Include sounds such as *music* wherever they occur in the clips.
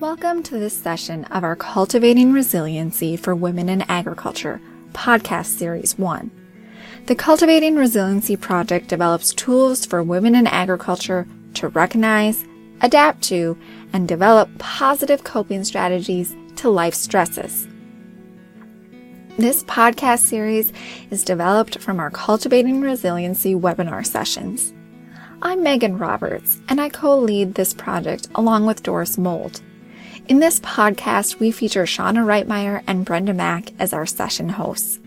Welcome to this session of our Cultivating Resiliency for Women in Agriculture podcast series 1. The Cultivating Resiliency Project develops tools for women in agriculture to recognize, adapt to, and develop positive coping strategies to life stresses. This podcast series is developed from our Cultivating Resiliency webinar sessions. I'm Megan Roberts, and I co lead this project along with Doris Mold. In this podcast, we feature Shauna Reitmeier and Brenda Mack as our session hosts.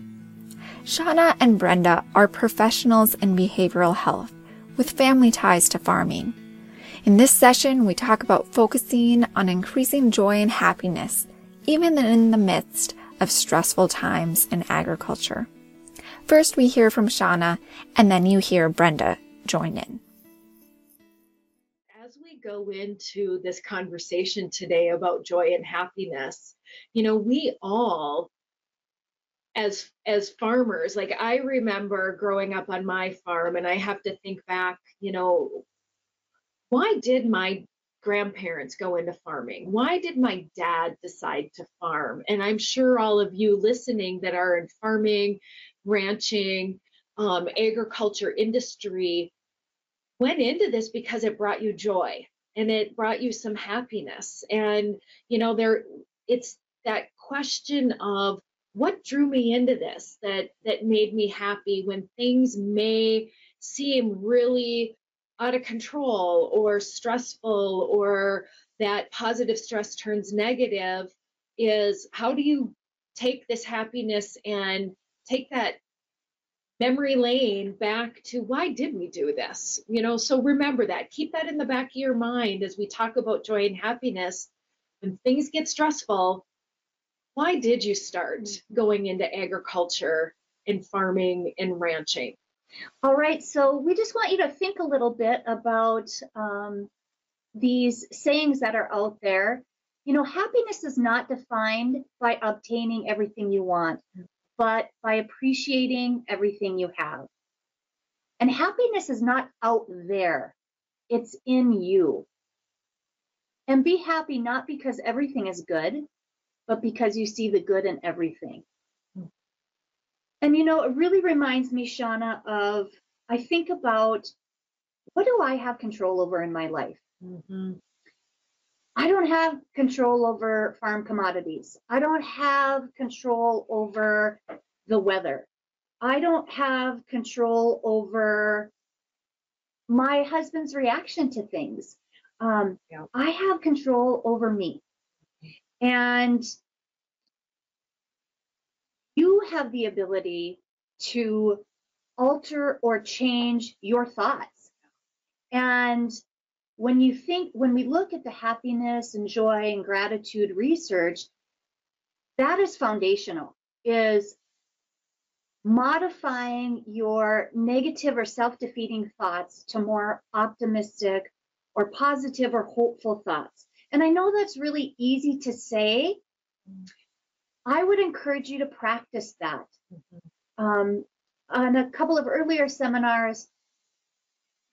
Shauna and Brenda are professionals in behavioral health with family ties to farming. In this session, we talk about focusing on increasing joy and happiness, even in the midst of stressful times in agriculture. First, we hear from Shauna, and then you hear Brenda join in go into this conversation today about joy and happiness, you know, we all as as farmers, like I remember growing up on my farm and I have to think back, you know, why did my grandparents go into farming? Why did my dad decide to farm? And I'm sure all of you listening that are in farming, ranching, um, agriculture industry went into this because it brought you joy and it brought you some happiness. And you know there it's that question of what drew me into this that that made me happy when things may seem really out of control or stressful or that positive stress turns negative is how do you take this happiness and take that memory lane back to why did we do this? You know, so remember that. Keep that in the back of your mind as we talk about joy and happiness. When things get stressful, why did you start going into agriculture and farming and ranching? All right, so we just want you to think a little bit about um, these sayings that are out there. You know, happiness is not defined by obtaining everything you want but by appreciating everything you have. And happiness is not out there, it's in you. And be happy not because everything is good, but because you see the good in everything. And you know, it really reminds me, Shauna, of I think about what do I have control over in my life? Mm-hmm. I don't have control over farm commodities. I don't have control over the weather. I don't have control over my husband's reaction to things. Um, yeah. I have control over me. And you have the ability to alter or change your thoughts. And when you think, when we look at the happiness and joy and gratitude research, that is foundational, is modifying your negative or self-defeating thoughts to more optimistic or positive or hopeful thoughts. And I know that's really easy to say. I would encourage you to practice that. Mm-hmm. Um, on a couple of earlier seminars,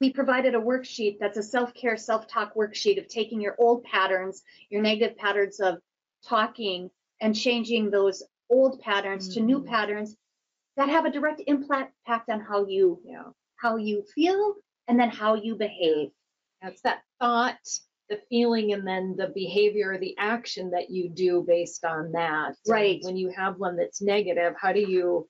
we provided a worksheet that's a self-care, self-talk worksheet of taking your old patterns, your negative patterns of talking and changing those old patterns mm-hmm. to new mm-hmm. patterns that have a direct impact on how you yeah. how you feel and then how you behave. That's that thought, the feeling, and then the behavior, the action that you do based on that. Right. And when you have one that's negative, how do you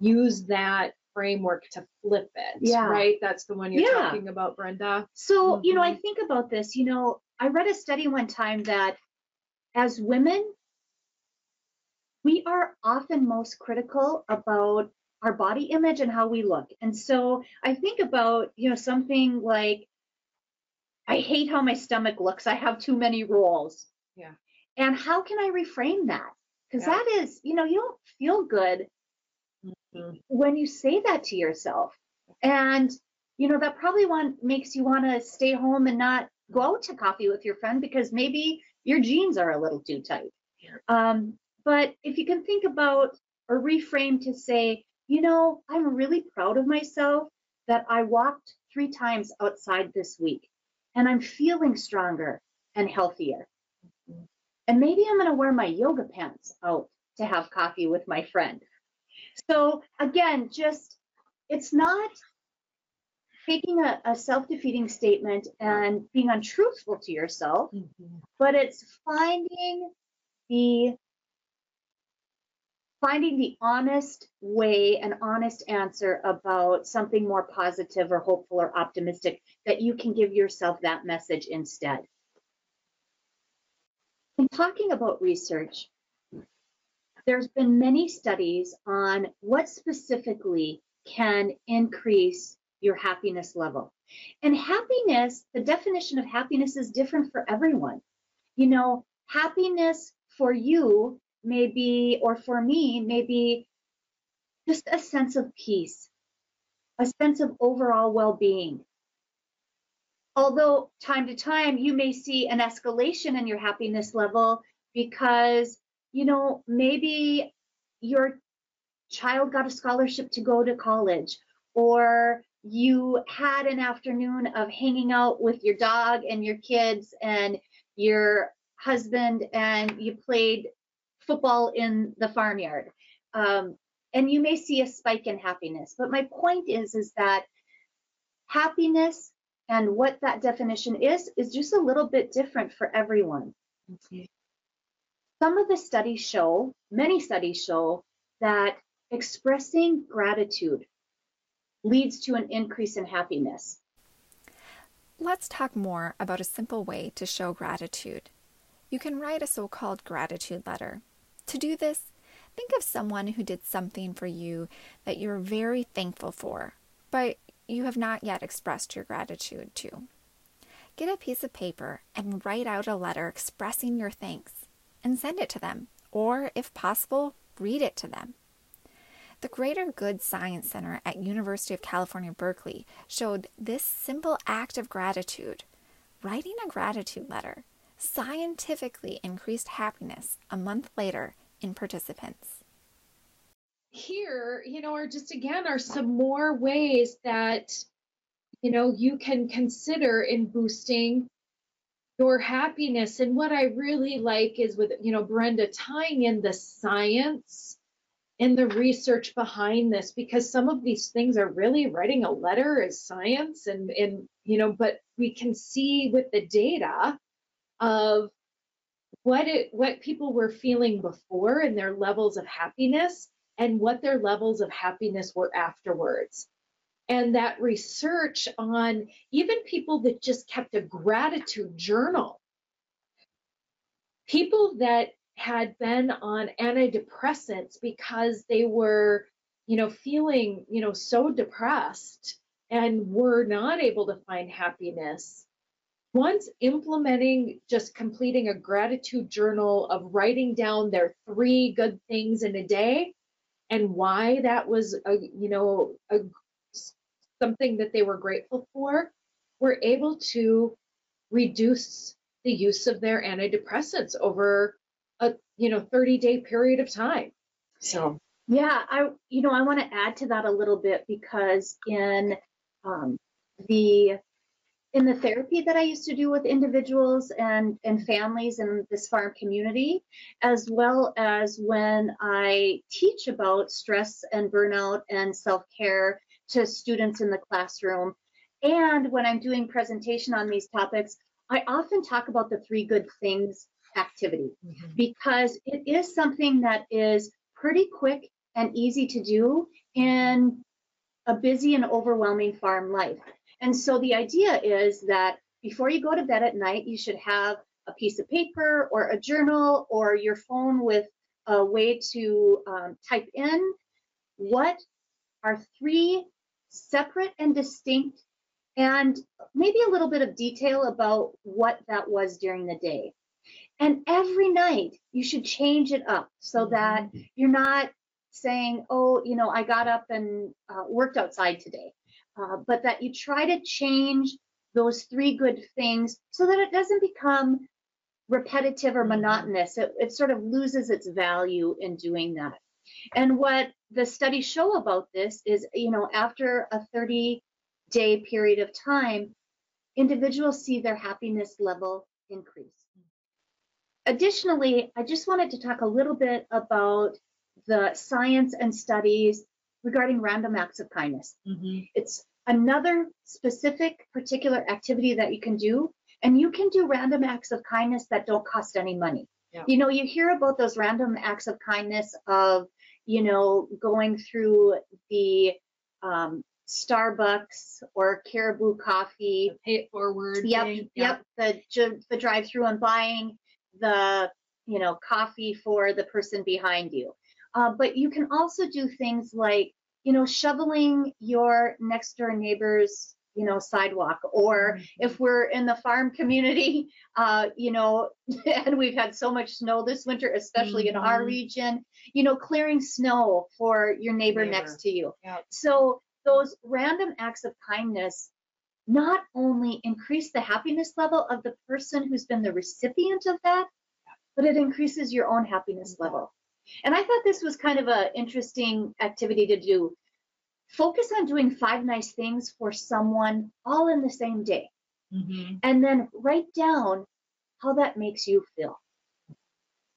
use that framework to flip it. Yeah. Right? That's the one you're yeah. talking about, Brenda. So, mm-hmm. you know, I mm-hmm. think about this. You know, I read a study one time that as women, we are often most critical about our body image and how we look. And so I think about, you know, something like, I hate how my stomach looks. I have too many rolls. Yeah. And how can I reframe that? Because yeah. that is, you know, you don't feel good mm-hmm. when you say that to yourself. And you know that probably one makes you want to stay home and not go out to coffee with your friend because maybe your jeans are a little too tight. Um, but if you can think about or reframe to say, you know, I'm really proud of myself that I walked three times outside this week and I'm feeling stronger and healthier. And maybe I'm going to wear my yoga pants out to have coffee with my friend. So again, just it's not taking a, a self-defeating statement and being untruthful to yourself, mm-hmm. but it's finding the finding the honest way an honest answer about something more positive or hopeful or optimistic that you can give yourself that message instead. In talking about research, there's been many studies on what specifically can increase your happiness level. And happiness, the definition of happiness is different for everyone. You know, happiness for you may be, or for me, may be just a sense of peace, a sense of overall well being. Although, time to time, you may see an escalation in your happiness level because you know, maybe your child got a scholarship to go to college, or you had an afternoon of hanging out with your dog and your kids and your husband, and you played football in the farmyard. Um, and you may see a spike in happiness. But my point is, is that happiness and what that definition is, is just a little bit different for everyone. Okay some of the studies show, many studies show, that expressing gratitude leads to an increase in happiness. Let's talk more about a simple way to show gratitude. You can write a so called gratitude letter. To do this, think of someone who did something for you that you're very thankful for, but you have not yet expressed your gratitude to. Get a piece of paper and write out a letter expressing your thanks and send it to them, or if possible, read it to them. The Greater Good Science Center at University of California, Berkeley showed this simple act of gratitude, writing a gratitude letter, scientifically increased happiness a month later in participants. Here, you know, are just again are some more ways that you know you can consider in boosting your happiness. And what I really like is with, you know, Brenda tying in the science and the research behind this because some of these things are really writing a letter is science and and you know but we can see with the data of what it what people were feeling before and their levels of happiness and what their levels of happiness were afterwards and that research on even people that just kept a gratitude journal, people that had been on antidepressants because they were, you know, feeling, you know, so depressed and were not able to find happiness. Once implementing just completing a gratitude journal of writing down their three good things in a day and why that was a you know a something that they were grateful for, were able to reduce the use of their antidepressants over a you know 30 day period of time. So yeah, I you know I want to add to that a little bit because in um, the in the therapy that I used to do with individuals and, and families in this farm community, as well as when I teach about stress and burnout and self care to students in the classroom. And when I'm doing presentation on these topics, I often talk about the three good things activity mm-hmm. because it is something that is pretty quick and easy to do in a busy and overwhelming farm life. And so the idea is that before you go to bed at night, you should have a piece of paper or a journal or your phone with a way to um, type in what are three separate and distinct and maybe a little bit of detail about what that was during the day. And every night you should change it up so mm-hmm. that you're not saying, oh, you know, I got up and uh, worked outside today, uh, but that you try to change those three good things so that it doesn't become repetitive or monotonous. It, it sort of loses its value in doing that. And what the studies show about this is, you know, after a 30 day period of time, individuals see their happiness level increase. additionally, I just wanted to talk a little bit about the science and studies regarding random acts of kindness. Mm-hmm. It's another specific particular activity that you can do, and you can do random acts of kindness that don't cost any money. Yeah. You know, you hear about those random acts of kindness of, you know, going through the um, Starbucks or Caribou Coffee Pay it forward. Yep, thing. yep. The the drive through and buying the you know coffee for the person behind you. Uh, but you can also do things like you know shoveling your next door neighbor's you know sidewalk, or Mhm. if we're in the farm community, *laughs* uh, you know, *laughs* and we've had so much snow this winter, especially in our Mhm. region, you know, clearing snow for your neighbor, Neighbor. next to you. Yep. So those random acts of kindness not only increase the happiness level of the person who's been the recipient of that, but it increases your own happiness level. And I thought this was kind of an interesting activity to do. Focus on doing five nice things for someone all in the same day, Mhm. and then write down how that makes you feel.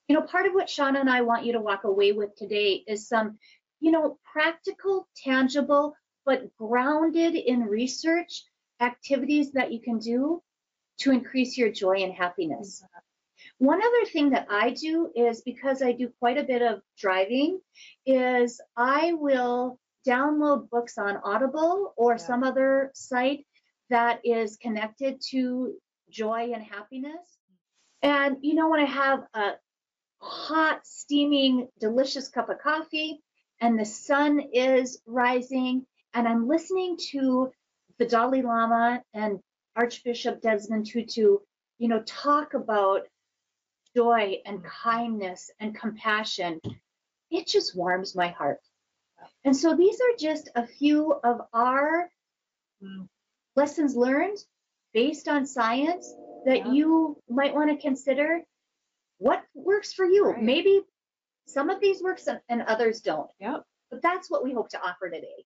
You know, part of what Shauna and I want you to walk away with today is some, you know, practical, tangible, but grounded in research activities that you can do to increase your joy and happiness. One other thing that I do is because I do quite a bit of driving, is I will download books on Audible or Yeah. some other site that is connected to joy and happiness. And you know, when I have a hot, steaming, delicious cup of coffee and the sun is rising, and I'm listening to the Dalai Lama and Archbishop Desmond Tutu, you know, talk about joy and mm-hmm. kindness and compassion, it just warms my heart. And so these are just a few of our Mm. lessons learned based on science that Yeah. you might want to consider what works for you. Right. Maybe some of these works and, others don't. Yep. But that's what we hope to offer today.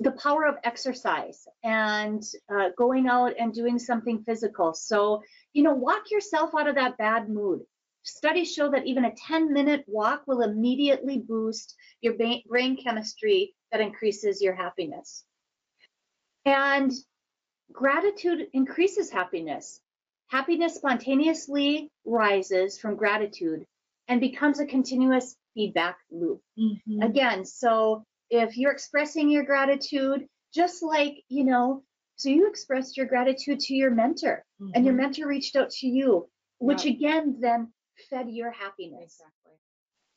The power of exercise and uh, going out and doing something physical. So, you know, walk yourself out of that bad mood. Studies show that even a 10 minute walk will immediately boost your brain chemistry that increases your happiness. And gratitude increases happiness. Happiness spontaneously rises from gratitude and becomes a continuous feedback loop. Mhm. Again, so if you're expressing your gratitude, just like, you know, so you expressed your gratitude to your mentor and your Mhm. mentor reached out to you, which again then fed your happiness. Exactly.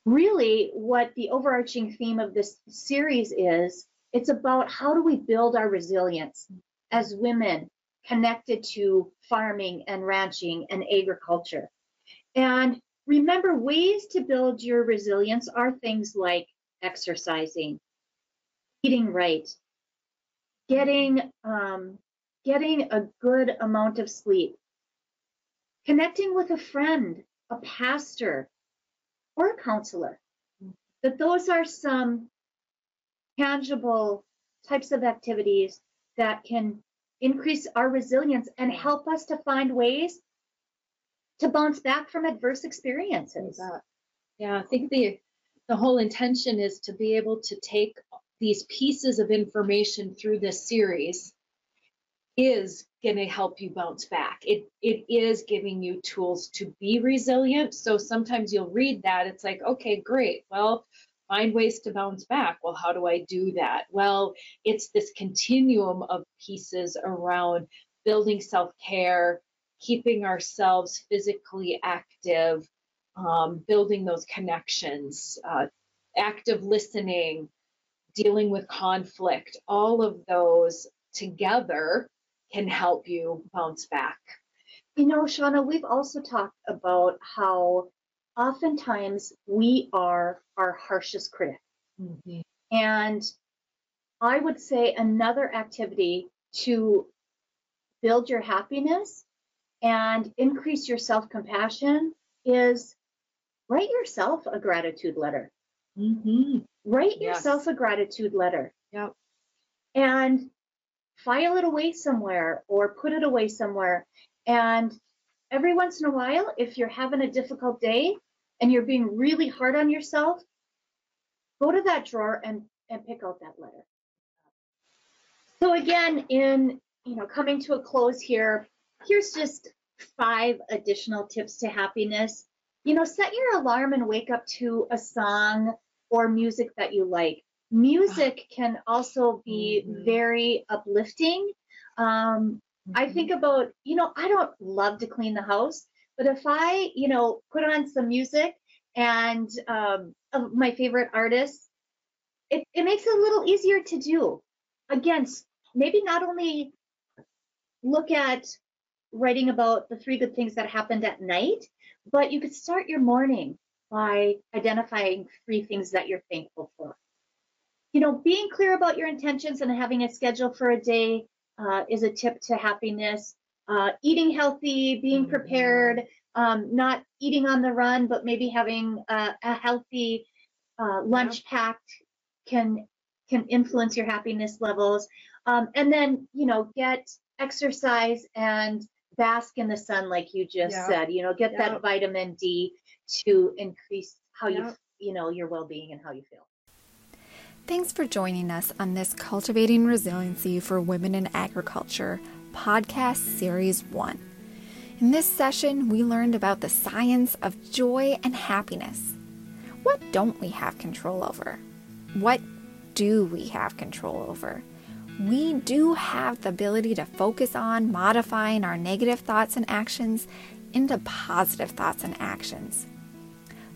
Really, what the overarching theme of this series is, it's about how do we build our resilience as women connected to farming and ranching and agriculture. And remember, ways to build your resilience are things like exercising, eating right, getting um, getting a good amount of sleep, connecting with a friend, a pastor, or a counselor. That those are some tangible types of activities that can increase our resilience and help us to find ways to bounce back from adverse experiences. Yeah, I think the the whole intention is to be able to take these pieces of information through this series is going to help you bounce back. It it is giving you tools to be resilient. So sometimes you'll read that it's like, okay, great. Well, find ways to bounce back. Well, how do I do that? Well, it's this continuum of pieces around building self-care, keeping ourselves physically active, um, building those connections, uh, active listening, dealing with conflict, all of those together can help you bounce back. You know, Shauna, we've also talked about how oftentimes we are our harshest critic. And I would say another activity to build your happiness and increase your self compassion is write yourself a gratitude letter. Mm-hmm. Write Yes. yourself a gratitude letter Yep. and file it away somewhere or put it away somewhere and every once in a while, if you're having a difficult day and you're being really hard on yourself, go to that drawer and, and pick out that letter. So again, in you know coming to a close here, here's just five additional tips to happiness. You know, set your alarm and wake up to a song or music that you like. Music can also be mm-hmm. very uplifting. Um, I mm-hmm. think about, you know, I don't love to clean the house, but if I, you know, put on some music and um, my favorite artists, it, it makes it a little easier to do. Again, maybe not only look at writing about the three good things that happened at night, but you could start your morning by identifying three things that you're thankful for. You know, being clear about your intentions and having a schedule for a day uh, is a tip to happiness. Uh, eating healthy, being mm-hmm. prepared, um, not eating on the run, but maybe having a, a healthy uh, lunch yeah. packed can can influence your happiness levels. Um, and then, you know, get exercise and bask in the sun, like you just yeah. said. You know, get yeah. that vitamin D to increase how you, you know, your well being and how you feel. Thanks for joining us on this Cultivating Resiliency for Women in Agriculture podcast series one. In this session, we learned about the science of joy and happiness. What don't we have control over? What do we have control over? We do have the ability to focus on modifying our negative thoughts and actions into positive thoughts and actions.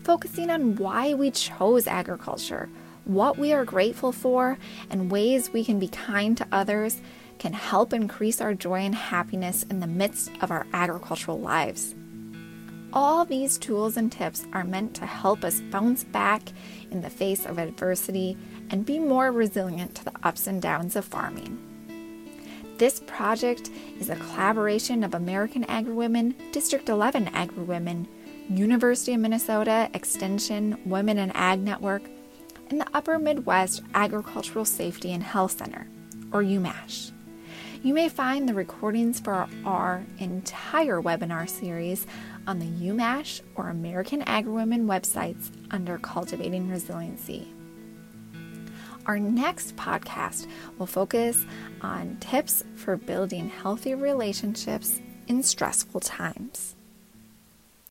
Focusing on why we chose agriculture what we are grateful for, and ways we can be kind to others can help increase our joy and happiness in the midst of our agricultural lives. All these tools and tips are meant to help us bounce back in the face of adversity and be more resilient to the ups and downs of farming. This project is a collaboration of American AgriWomen, District 11 AgriWomen, University of Minnesota Extension Women in Ag Network, the Upper Midwest Agricultural Safety and Health Center, or UMASH. You may find the recordings for our entire webinar series on the UMASH or American AgriWomen websites under Cultivating Resiliency. Our next podcast will focus on tips for building healthy relationships in stressful times.